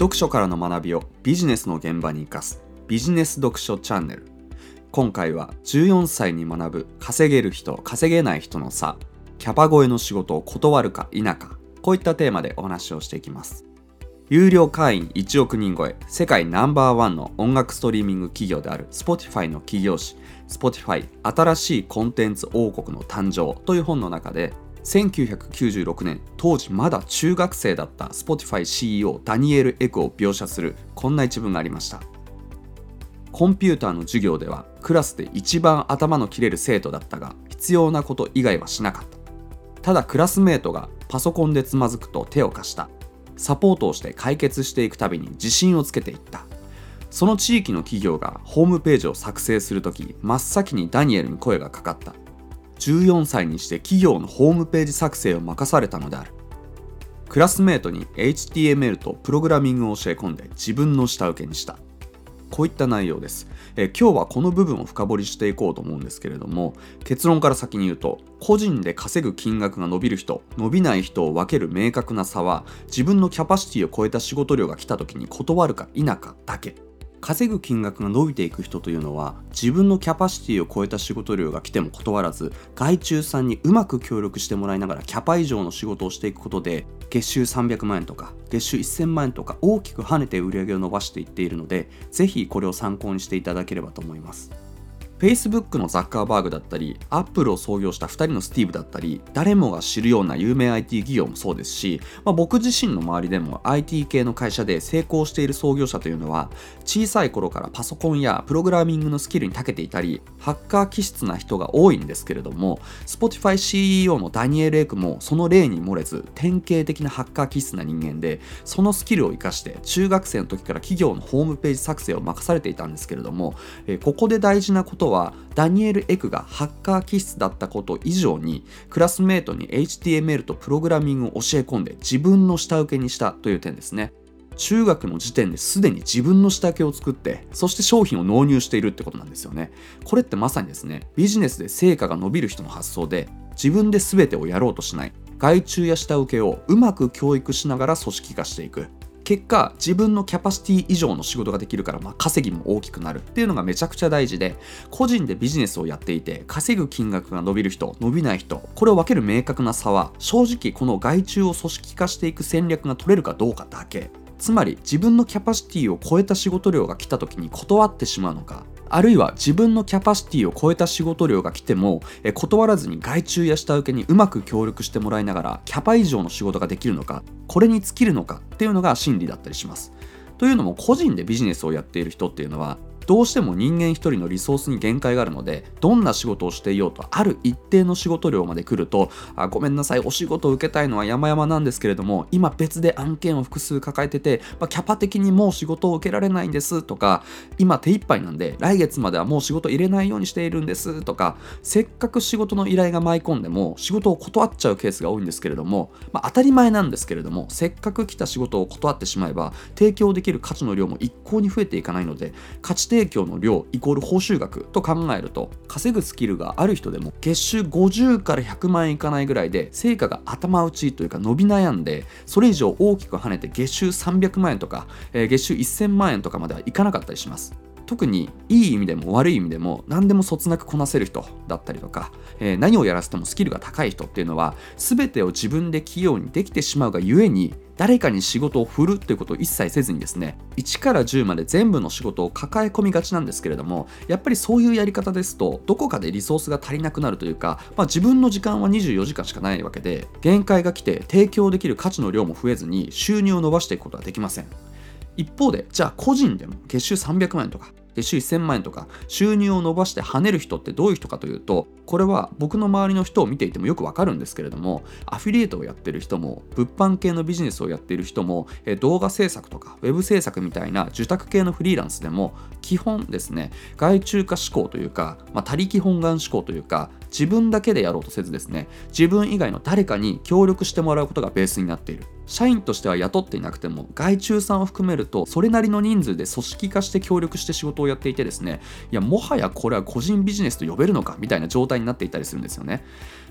読書からの学びをビジネスの現場に生かす。ビジネス読書チャンネル。今回は14歳に学ぶ稼げる人稼げない人の差。キャパ超えの仕事を断るか否か。こういったテーマでお話をしていきます。有料会員1億人超え。世界ナンバーワンの音楽ストリーミング企業である Spotify の企業誌 Spotify 新しいコンテンツ王国の誕生という本の中で1996年当時まだ中学生だった Spotify CEO ダニエル・エクを描写するこんな一文がありました。コンピューターの授業ではクラスで一番頭の切れる生徒だったが必要なこと以外はしなかった。ただクラスメートがパソコンでつまずくと手を貸した。サポートをして解決していくたびに自信をつけていった。その地域の企業がホームページを作成するとき真っ先にダニエルに声がかかった。14歳にして企業のホームページ作成を任されたのである。クラスメートに HTML とプログラミングを教え込んで自分の下請けにした。こういった内容です、え今日はこの部分を深掘りしていこうと思うんですけれども結論から先に言うと個人で稼ぐ金額が伸びる人伸びない人を分ける明確な差は自分のキャパシティを超えた仕事量が来た時に断るか否かだけ。稼ぐ金額が伸びていく人というのは自分のキャパシティを超えた仕事量が来ても断らず外注さんにうまく協力してもらいながらキャパ以上の仕事をしていくことで月収300万円とか月収1000万円とか大きく跳ねて売り上げを伸ばしていっているのでぜひこれを参考にしていただければと思います。Facebook のザッカーバーグだったり、Apple を創業した2人のスティーブだったり、誰もが知るような有名 IT 企業もそうですし、まあ、僕自身の周りでも IT 系の会社で成功している創業者というのは、小さい頃からパソコンやプログラミングのスキルに長けていたり、ハッカー気質な人が多いんですけれども、Spotify CEO のダニエル・エクもその例に漏れず、典型的なハッカー気質な人間で、そのスキルを生かして中学生の時から企業のホームページ作成を任されていたんですけれども、えここで大事なことははダニエル・エクがハッカー気質だったこと以上にクラスメートに HTML とプログラミングを教え込んで自分の下請けにしたという点ですね。中学の時点ですでに自分の下請けを作ってそして商品を納入しているってことなんですよね。これってまさにですねビジネスで成果が伸びる人の発想で自分で全てをやろうとしない外注や下請けをうまく教育しながら組織化していく。結果自分のキャパシティ以上の仕事ができるから、まあ、稼ぎも大きくなるっていうのがめちゃくちゃ大事で個人でビジネスをやっていて稼ぐ金額が伸びる人伸びない人これを分ける明確な差は正直この外注を組織化していく戦略が取れるかどうかだけ。つまり自分のキャパシティを超えた仕事量が来た時に断ってしまうのかあるいは自分のキャパシティを超えた仕事量が来てもえ断らずに外注や下請けにうまく協力してもらいながらキャパ以上の仕事ができるのかこれに尽きるのかっていうのが心理だったりします。というのも個人でビジネスをやっている人っていうのはどうしても人間一人のリソースに限界があるのでどんな仕事をしていようとある一定の仕事量まで来るとあごめんなさいお仕事を受けたいのは山々なんですけれども今別で案件を複数抱えてて、まあ、キャパ的にもう仕事を受けられないんですとか今手一杯なんで来月まではもう仕事入れないようにしているんですとかせっかく仕事の依頼が舞い込んでも仕事を断っちゃうケースが多いんですけれども、まあ、当たり前なんですけれどもせっかく来た仕事を断ってしまえば提供できる価値の量も一向に増えていかないので価値提供の量イコール報酬額と考えると稼ぐスキルがある人でも月収50から100万円いかないぐらいで成果が頭打ちというか伸び悩んでそれ以上大きく跳ねて月収300万円とか、えー、月収1000万円とかまではいかなかったりします。特にいい意味でも悪い意味でも何でもそつなくこなせる人だったりとか、えー、何をやらせてもスキルが高い人っていうのは全てを自分で器用にできてしまうがゆえに誰かに仕事を振るということを一切せずにですね1から10まで全部の仕事を抱え込みがちなんですけれどもやっぱりそういうやり方ですとどこかでリソースが足りなくなるというか、まあ、自分の時間は24時間しかないわけで限界が来て提供できる価値の量も増えずに収入を伸ばしていくことはできません。一方でじゃあ個人でも月収300万円とかで週1000万円とか収入を伸ばして跳ねる人ってどういう人かというとこれは僕の周りの人を見ていてもよくわかるんですけれどもアフィリエイトをやってる人も物販系のビジネスをやっている人も動画制作とかウェブ制作みたいな受託系のフリーランスでも基本ですね。外注化思考というか、まあ、他力本願思考というか自分だけでやろうとせずですね。自分以外の誰かに協力してもらうことがベースになっている。社員としては雇っていなくても外注さんを含めるとそれなりの人数で組織化して協力して仕事をやっていてですね。いやもはやこれは個人ビジネスと呼べるのかみたいな状態になっていたりするんですよね。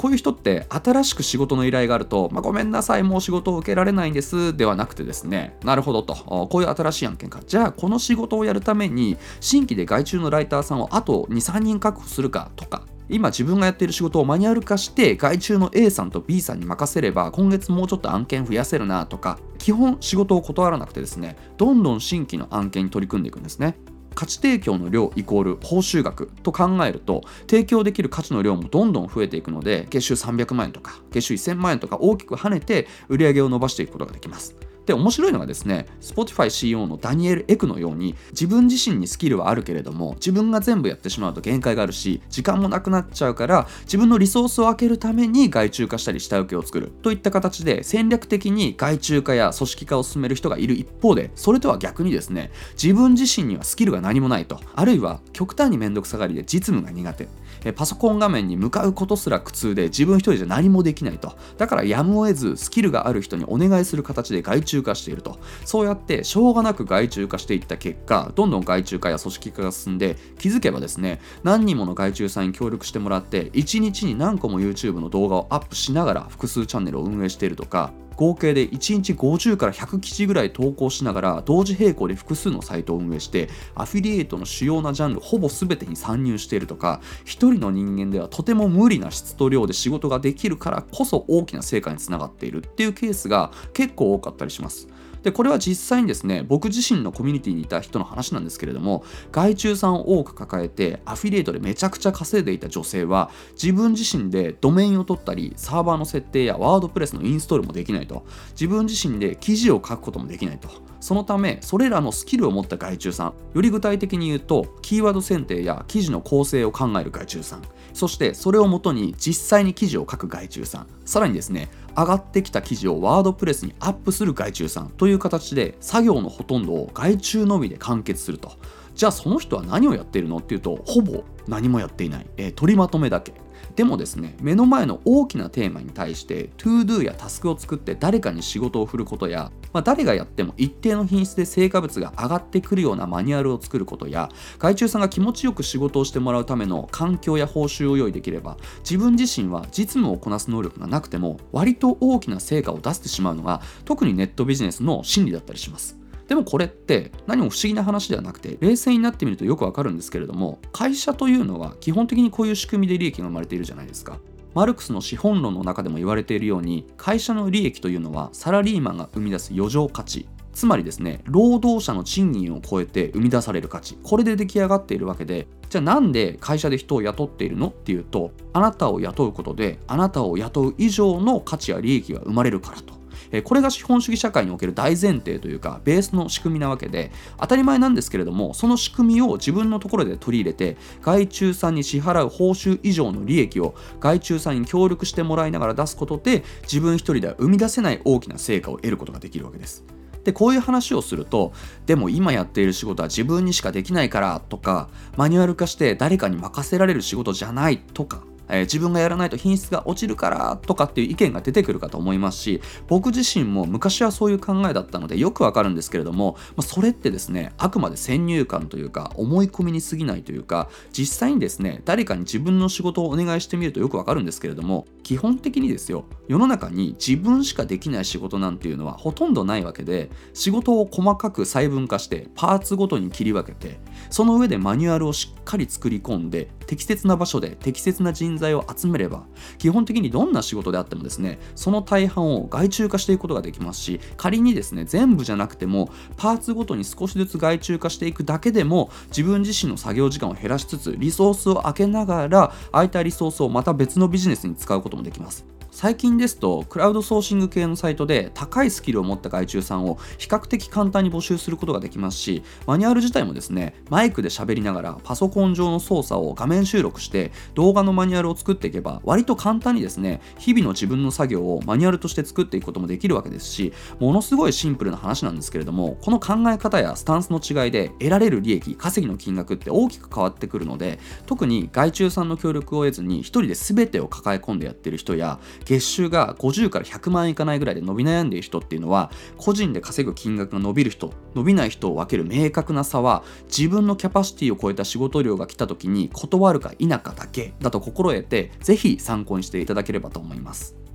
こういう人って新しく仕事の依頼があると、まあ、ごめんなさいもう仕事を受けられないんですではなくてですねなるほどとこういう新しい案件か。じゃあこの仕事をやるために新規で外注のライターさんをあと23人確保するかとか今自分がやっている仕事をマニュアル化して外注の A さんと B さんに任せれば今月もうちょっと案件増やせるなとか基本仕事を断らなくてですねどんどん新規の案件に取り組んでいくんですね。価値提供の量イコール報酬額と考えると提供できる価値の量もどんどん増えていくので月収300万円とか月収1000万円とか大きく跳ねて売り上げを伸ばしていくことができます。で面白いのがですね Spotify CEO のダニエル・エクのように自分自身にスキルはあるけれども自分が全部やってしまうと限界があるし時間もなくなっちゃうから自分のリソースを空けるために外注化したり下請けを作るといった形で戦略的に外注化や組織化を進める人がいる一方でそれとは逆にですね自分自身にはスキルが何もないとあるいは極端に面倒くさがりで実務が苦手パソコン画面に向かうことすら苦痛で自分一人じゃ何もできないと。だからやむを得ずスキルがある人にお願いする形で外注化していると。そうやってしょうがなく外注化していった結果どんどん外注化や組織化が進んで気づけばですね何人もの外注さんに協力してもらって1日に何個も YouTube の動画をアップしながら複数チャンネルを運営しているとか合計で1日50から100記事ぐらい投稿しながら同時並行で複数のサイトを運営してアフィリエイトの主要なジャンルほぼ全てに参入しているとか1人の人間ではとても無理な質と量で仕事ができるからこそ大きな成果につながっているっていうケースが結構多かったりします。でこれは実際にですね僕自身のコミュニティにいた人の話なんですけれども外注さんを多く抱えてアフィリエイトでめちゃくちゃ稼いでいた女性は自分自身でドメインを取ったりサーバーの設定やワードプレスのインストールもできないと。自分自身で記事を書くこともできないと。そのためそれらのスキルを持った外注さんより具体的に言うとキーワード選定や記事の構成を考える外注さんそしてそれをもとに実際に記事を書く外注さんさらにですね上がってきた記事をワードプレスにアップする外注さんという形で作業のほとんどを外注のみで完結すると。じゃあその人は何をやっているの？っていうとほぼ何もやっていない、えー、取りまとめだけ。でもですね目の前の大きなテーマに対して ToDo やタスクを作って誰かに仕事を振ることや、まあ、誰がやっても一定の品質で成果物が上がってくるようなマニュアルを作ることや外注さんが気持ちよく仕事をしてもらうための環境や報酬を用意できれば自分自身は実務をこなす能力がなくても割と大きな成果を出してしまうのが特にネットビジネスの心理だったりします。でもこれって何も不思議な話ではなくて冷静になってみるとよくわかるんですけれども会社というのは基本的にこういう仕組みで利益が生まれているじゃないですか。マルクスの資本論の中でも言われているように会社の利益というのはサラリーマンが生み出す余剰価値。つまりですね労働者の賃金を超えて生み出される価値。これで出来上がっているわけで。じゃあなんで会社で人を雇っているのっていうとあなたを雇うことであなたを雇う以上の価値や利益が生まれるからと。えこれが資本主義社会における大前提というかベースの仕組みなわけで当たり前なんですけれどもその仕組みを自分のところで取り入れて外注さんに支払う報酬以上の利益を外注さんに協力してもらいながら出すことで自分一人では生み出せない大きな成果を得ることができるわけです。でこういう話をするとでも今やっている仕事は自分にしかできないからとかマニュアル化して誰かに任せられる仕事じゃないとかえー、自分がやらないと品質が落ちるからとかっていう意見が出てくるかと思いますし僕自身も昔はそういう考えだったのでよくわかるんですけれども、まあ、それってですねあくまで先入観というか思い込みに過ぎないというか実際にですね誰かに自分の仕事をお願いしてみるとよくわかるんですけれども基本的にですよ世の中に自分しかできない仕事なんていうのはほとんどないわけで仕事を細かく細分化してパーツごとに切り分けてその上でマニュアルをしっかり作り込んで適切な場所で適切な人材を集めれば基本的にどんな仕事であってもですねその大半を外注化していくことができますし仮にですね全部じゃなくてもパーツごとに少しずつ外注化していくだけでも自分自身の作業時間を減らしつつリソースを空けながら空いたリソースをまた別のビジネスに使うこともできます。最近ですとクラウドソーシング系のサイトで高いスキルを持った外注さんを比較的簡単に募集することができますしマニュアル自体もですねマイクで喋りながらパソコン上の操作を画面収録して動画のマニュアルを作っていけば割と簡単にですね日々の自分の作業をマニュアルとして作っていくこともできるわけですしものすごいシンプルな話なんですけれどもこの考え方やスタンスの違いで得られる利益稼ぎの金額って大きく変わってくるので特に外注さんの協力を得ずに一人で全てを抱え込んでやってる人や月収が50から100万円いかないぐらいで伸び悩んでいる人っていうのは個人で稼ぐ金額が伸びる人伸びない人を分ける明確な差は自分のキャパシティを超えた仕事量が来た時に断るか否かだけだと心得て是非参考にしていただければと思います。